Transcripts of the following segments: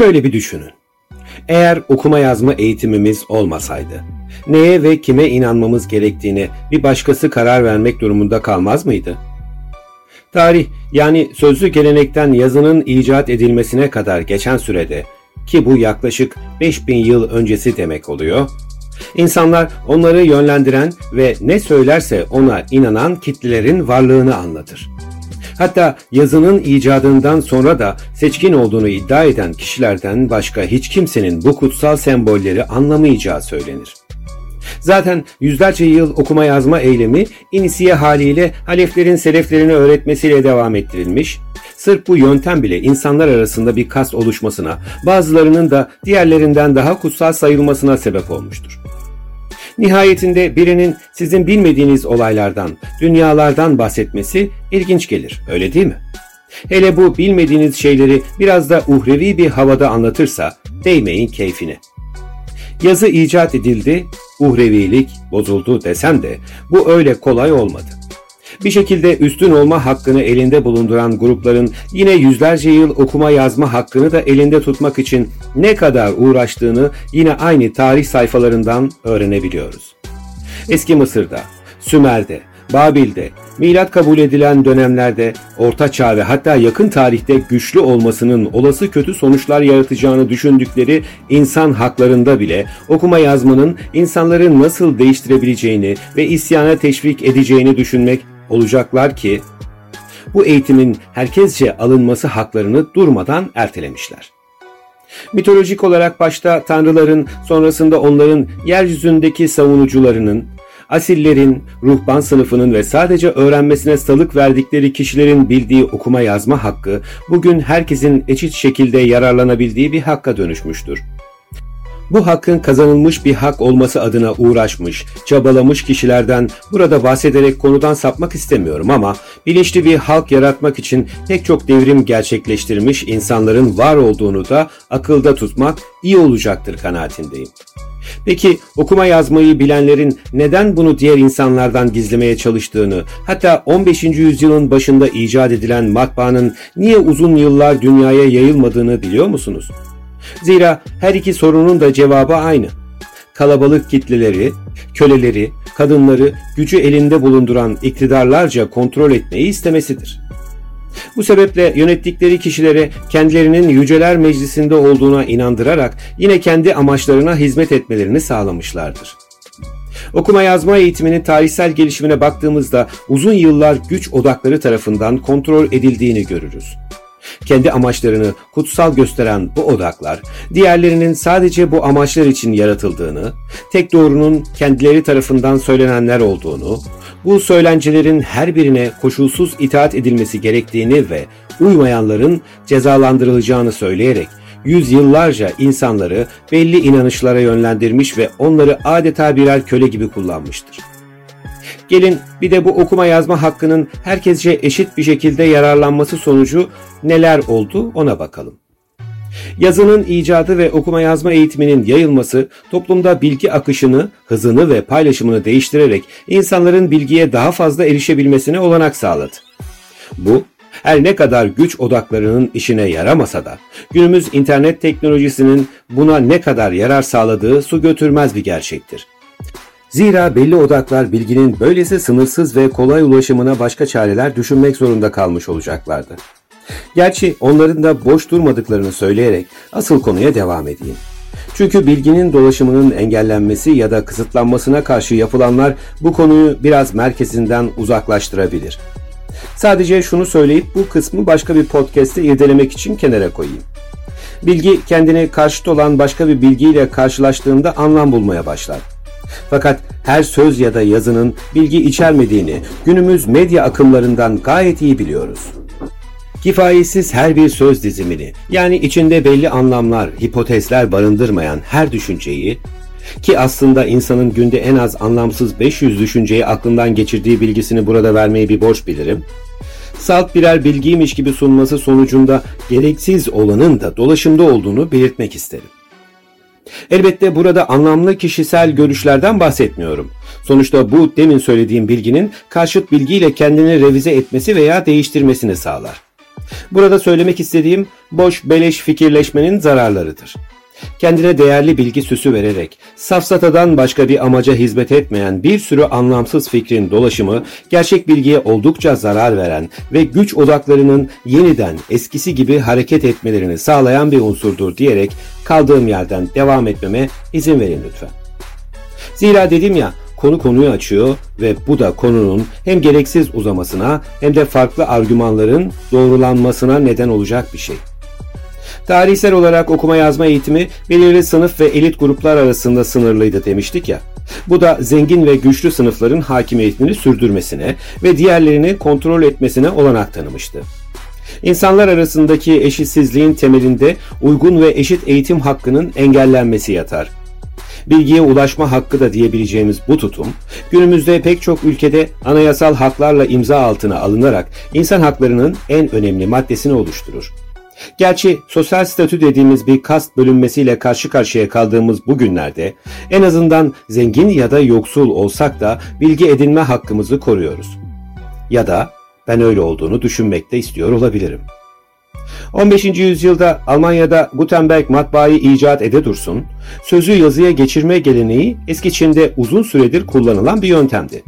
Şöyle bir düşünün. Eğer okuma yazma eğitimimiz olmasaydı, neye ve kime inanmamız gerektiğini bir başkası karar vermek durumunda kalmaz mıydı? Tarih yani sözlü gelenekten yazının icat edilmesine kadar geçen sürede ki bu yaklaşık 5000 yıl öncesi demek oluyor. İnsanlar onları yönlendiren ve ne söylerse ona inanan kitlelerin varlığını anlatır. Hatta yazının icadından sonra da seçkin olduğunu iddia eden kişilerden başka hiç kimsenin bu kutsal sembolleri anlamayacağı söylenir. Zaten yüzlerce yıl okuma yazma eylemi inisiye haliyle haleflerin seleflerini öğretmesiyle devam ettirilmiş, sırf bu yöntem bile insanlar arasında bir kast oluşmasına, bazılarının da diğerlerinden daha kutsal sayılmasına sebep olmuştur. Nihayetinde birinin sizin bilmediğiniz olaylardan, dünyalardan bahsetmesi ilginç gelir, öyle değil mi? Hele bu bilmediğiniz şeyleri biraz da uhrevi bir havada anlatırsa değmeyin keyfine. Yazı icat edildi, uhrevilik bozuldu desem de bu öyle kolay olmadı. Bir şekilde üstün olma hakkını elinde bulunduran grupların yine yüzlerce yıl okuma yazma hakkını da elinde tutmak için ne kadar uğraştığını yine aynı tarih sayfalarından öğrenebiliyoruz. Eski Mısır'da, Sümer'de, Babil'de, milat kabul edilen dönemlerde Orta Çağ ve hatta yakın tarihte güçlü olmasının olası kötü sonuçlar yaratacağını düşündükleri insan haklarında bile okuma yazmanın insanları nasıl değiştirebileceğini ve isyana teşvik edeceğini düşünmek olacaklar ki bu eğitimin herkesce alınması haklarını durmadan ertelemişler. Mitolojik olarak başta tanrıların, sonrasında onların yeryüzündeki savunucularının, asillerin, ruhban sınıfının ve sadece öğrenmesine salık verdikleri kişilerin bildiği okuma yazma hakkı bugün herkesin eşit şekilde yararlanabildiği bir hakka dönüşmüştür. Bu hakkın kazanılmış bir hak olması adına uğraşmış, çabalamış kişilerden burada bahsederek konudan sapmak istemiyorum ama bilinçli bir halk yaratmak için pek çok devrim gerçekleştirmiş insanların var olduğunu da akılda tutmak iyi olacaktır kanaatindeyim. Peki okuma yazmayı bilenlerin neden bunu diğer insanlardan gizlemeye çalıştığını, hatta 15. yüzyılın başında icat edilen matbaanın niye uzun yıllar dünyaya yayılmadığını biliyor musunuz? Zira her iki sorunun da cevabı aynı. Kalabalık kitleleri, köleleri, kadınları gücü elinde bulunduran iktidarlarca kontrol etmeyi istemesidir. Bu sebeple yönettikleri kişilere kendilerinin yüceler meclisinde olduğuna inandırarak yine kendi amaçlarına hizmet etmelerini sağlamışlardır. Okuma yazma eğitiminin tarihsel gelişimine baktığımızda uzun yıllar güç odakları tarafından kontrol edildiğini görürüz. Kendi amaçlarını kutsal gösteren bu odaklar, diğerlerinin sadece bu amaçlar için yaratıldığını, tek doğrunun kendileri tarafından söylenenler olduğunu, bu söylencelerin her birine koşulsuz itaat edilmesi gerektiğini ve uymayanların cezalandırılacağını söyleyerek yüzyıllarca insanları belli inanışlara yönlendirmiş ve onları adeta birer köle gibi kullanmıştır. Gelin bir de bu okuma yazma hakkının herkesce eşit bir şekilde yararlanması sonucu neler oldu ona bakalım. Yazının icadı ve okuma yazma eğitiminin yayılması toplumda bilgi akışını, hızını ve paylaşımını değiştirerek insanların bilgiye daha fazla erişebilmesine olanak sağladı. Bu her ne kadar güç odaklarının işine yaramasa da günümüz internet teknolojisinin buna ne kadar yarar sağladığı su götürmez bir gerçektir. Zira belli odaklar bilginin böylesi sınırsız ve kolay ulaşımına başka çareler düşünmek zorunda kalmış olacaklardı. Gerçi onların da boş durmadıklarını söyleyerek asıl konuya devam edeyim. Çünkü bilginin dolaşımının engellenmesi ya da kısıtlanmasına karşı yapılanlar bu konuyu biraz merkezinden uzaklaştırabilir. Sadece şunu söyleyip bu kısmı başka bir podcast'te irdelemek için kenara koyayım. Bilgi kendini karşıt olan başka bir bilgiyle karşılaştığında anlam bulmaya başlar. Fakat her söz ya da yazının bilgi içermediğini günümüz medya akımlarından gayet iyi biliyoruz. Kifayetsiz her bir söz dizimini, yani içinde belli anlamlar, hipotezler barındırmayan her düşünceyi, ki aslında insanın günde en az anlamsız 500 düşünceyi aklından geçirdiği bilgisini burada vermeyi bir borç bilirim. Salt birer bilgiymiş gibi sunması sonucunda gereksiz olanın da dolaşımda olduğunu belirtmek isterim. Elbette burada anlamlı kişisel görüşlerden bahsetmiyorum. Sonuçta bu demin söylediğim bilginin karşıt bilgiyle kendini revize etmesi veya değiştirmesini sağlar. Burada söylemek istediğim boş beleş fikirleşmenin zararlarıdır. Kendine değerli bilgi süsü vererek safsatadan başka bir amaca hizmet etmeyen bir sürü anlamsız fikrin dolaşımı gerçek bilgiye oldukça zarar veren ve güç odaklarının yeniden eskisi gibi hareket etmelerini sağlayan bir unsurdur diyerek kaldığım yerden devam etmeme izin verin lütfen. Zira dedim ya konu konuyu açıyor ve bu da konunun hem gereksiz uzamasına hem de farklı argümanların doğrulanmasına neden olacak bir şey. Tarihsel olarak okuma yazma eğitimi belirli sınıf ve elit gruplar arasında sınırlıydı demiştik ya. Bu da zengin ve güçlü sınıfların hakimiyetini sürdürmesine ve diğerlerini kontrol etmesine olanak tanımıştı. İnsanlar arasındaki eşitsizliğin temelinde uygun ve eşit eğitim hakkının engellenmesi yatar. Bilgiye ulaşma hakkı da diyebileceğimiz bu tutum, günümüzde pek çok ülkede anayasal haklarla imza altına alınarak insan haklarının en önemli maddesini oluşturur. Gerçi sosyal statü dediğimiz bir kast bölünmesiyle karşı karşıya kaldığımız bu günlerde en azından zengin ya da yoksul olsak da bilgi edinme hakkımızı koruyoruz. Ya da ben öyle olduğunu düşünmekte istiyor olabilirim. 15. yüzyılda Almanya'da Gutenberg matbaayı icat ede dursun, sözü yazıya geçirme geleneği eski Çin'de uzun süredir kullanılan bir yöntemdi.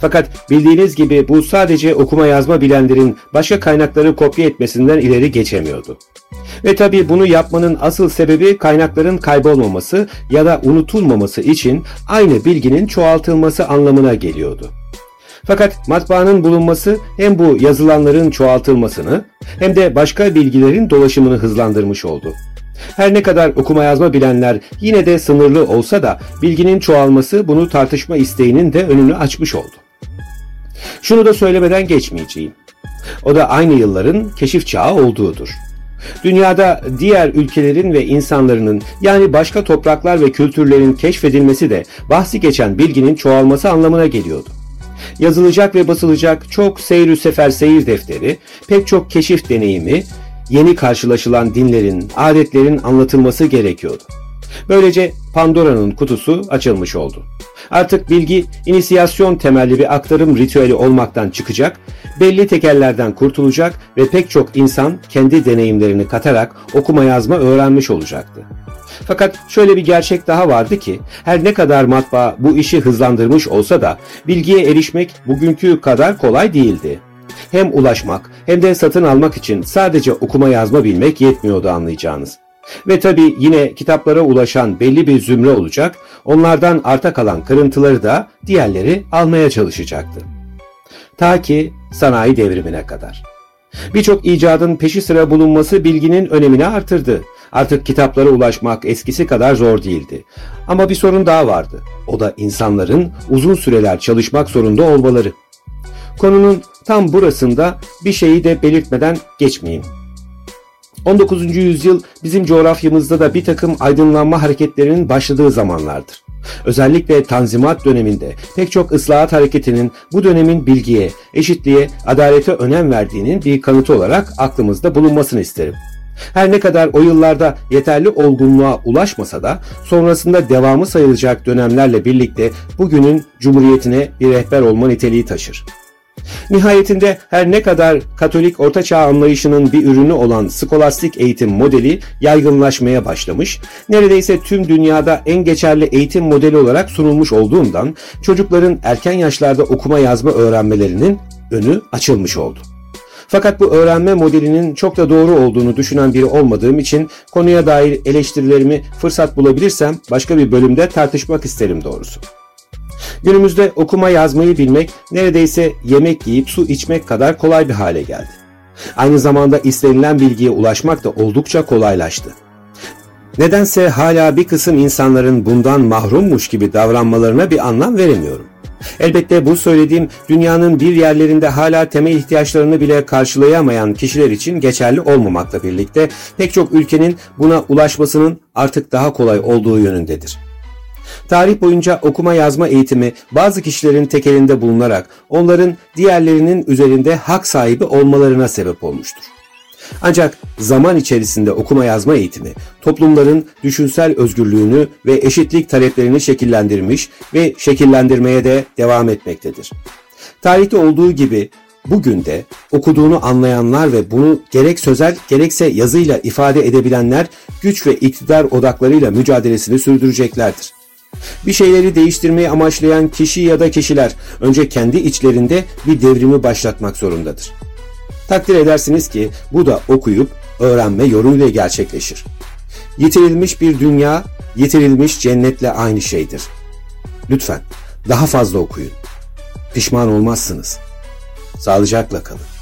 Fakat bildiğiniz gibi bu sadece okuma yazma bilenlerin başka kaynakları kopya etmesinden ileri geçemiyordu. Ve tabi bunu yapmanın asıl sebebi kaynakların kaybolmaması ya da unutulmaması için aynı bilginin çoğaltılması anlamına geliyordu. Fakat matbaanın bulunması hem bu yazılanların çoğaltılmasını hem de başka bilgilerin dolaşımını hızlandırmış oldu. Her ne kadar okuma yazma bilenler yine de sınırlı olsa da bilginin çoğalması bunu tartışma isteğinin de önünü açmış oldu. Şunu da söylemeden geçmeyeceğim. O da aynı yılların keşif çağı olduğudur. Dünyada diğer ülkelerin ve insanların yani başka topraklar ve kültürlerin keşfedilmesi de bahsi geçen bilginin çoğalması anlamına geliyordu. Yazılacak ve basılacak çok seyir sefer seyir defteri, pek çok keşif deneyimi, yeni karşılaşılan dinlerin, adetlerin anlatılması gerekiyordu. Böylece Pandora'nın kutusu açılmış oldu. Artık bilgi inisiyasyon temelli bir aktarım ritüeli olmaktan çıkacak, belli tekellerden kurtulacak ve pek çok insan kendi deneyimlerini katarak okuma yazma öğrenmiş olacaktı. Fakat şöyle bir gerçek daha vardı ki her ne kadar matbaa bu işi hızlandırmış olsa da bilgiye erişmek bugünkü kadar kolay değildi. Hem ulaşmak hem de satın almak için sadece okuma yazma bilmek yetmiyordu anlayacağınız. Ve tabi yine kitaplara ulaşan belli bir zümre olacak, onlardan arta kalan kırıntıları da diğerleri almaya çalışacaktı. Ta ki sanayi devrimine kadar. Birçok icadın peşi sıra bulunması bilginin önemini artırdı. Artık kitaplara ulaşmak eskisi kadar zor değildi. Ama bir sorun daha vardı. O da insanların uzun süreler çalışmak zorunda olmaları. Konunun tam burasında bir şeyi de belirtmeden geçmeyeyim. 19. yüzyıl bizim coğrafyamızda da bir takım aydınlanma hareketlerinin başladığı zamanlardır. Özellikle Tanzimat döneminde pek çok ıslahat hareketinin bu dönemin bilgiye, eşitliğe, adalete önem verdiğinin bir kanıtı olarak aklımızda bulunmasını isterim. Her ne kadar o yıllarda yeterli olgunluğa ulaşmasa da sonrasında devamı sayılacak dönemlerle birlikte bugünün cumhuriyetine bir rehber olma niteliği taşır. Nihayetinde her ne kadar Katolik Ortaçağ anlayışının bir ürünü olan skolastik eğitim modeli yaygınlaşmaya başlamış, neredeyse tüm dünyada en geçerli eğitim modeli olarak sunulmuş olduğundan çocukların erken yaşlarda okuma yazma öğrenmelerinin önü açılmış oldu. Fakat bu öğrenme modelinin çok da doğru olduğunu düşünen biri olmadığım için konuya dair eleştirilerimi fırsat bulabilirsem başka bir bölümde tartışmak isterim doğrusu. Günümüzde okuma yazmayı bilmek neredeyse yemek yiyip su içmek kadar kolay bir hale geldi. Aynı zamanda istenilen bilgiye ulaşmak da oldukça kolaylaştı. Nedense hala bir kısım insanların bundan mahrummuş gibi davranmalarına bir anlam veremiyorum. Elbette bu söylediğim dünyanın bir yerlerinde hala temel ihtiyaçlarını bile karşılayamayan kişiler için geçerli olmamakla birlikte pek çok ülkenin buna ulaşmasının artık daha kolay olduğu yönündedir. Tarih boyunca okuma yazma eğitimi bazı kişilerin tekelinde bulunarak onların diğerlerinin üzerinde hak sahibi olmalarına sebep olmuştur. Ancak zaman içerisinde okuma yazma eğitimi toplumların düşünsel özgürlüğünü ve eşitlik taleplerini şekillendirmiş ve şekillendirmeye de devam etmektedir. Tarihte olduğu gibi Bugün de okuduğunu anlayanlar ve bunu gerek sözel gerekse yazıyla ifade edebilenler güç ve iktidar odaklarıyla mücadelesini sürdüreceklerdir. Bir şeyleri değiştirmeyi amaçlayan kişi ya da kişiler önce kendi içlerinde bir devrimi başlatmak zorundadır. Takdir edersiniz ki bu da okuyup öğrenme yoluyla gerçekleşir. Yitirilmiş bir dünya, yitirilmiş cennetle aynı şeydir. Lütfen daha fazla okuyun. Pişman olmazsınız. Sağlıcakla kalın.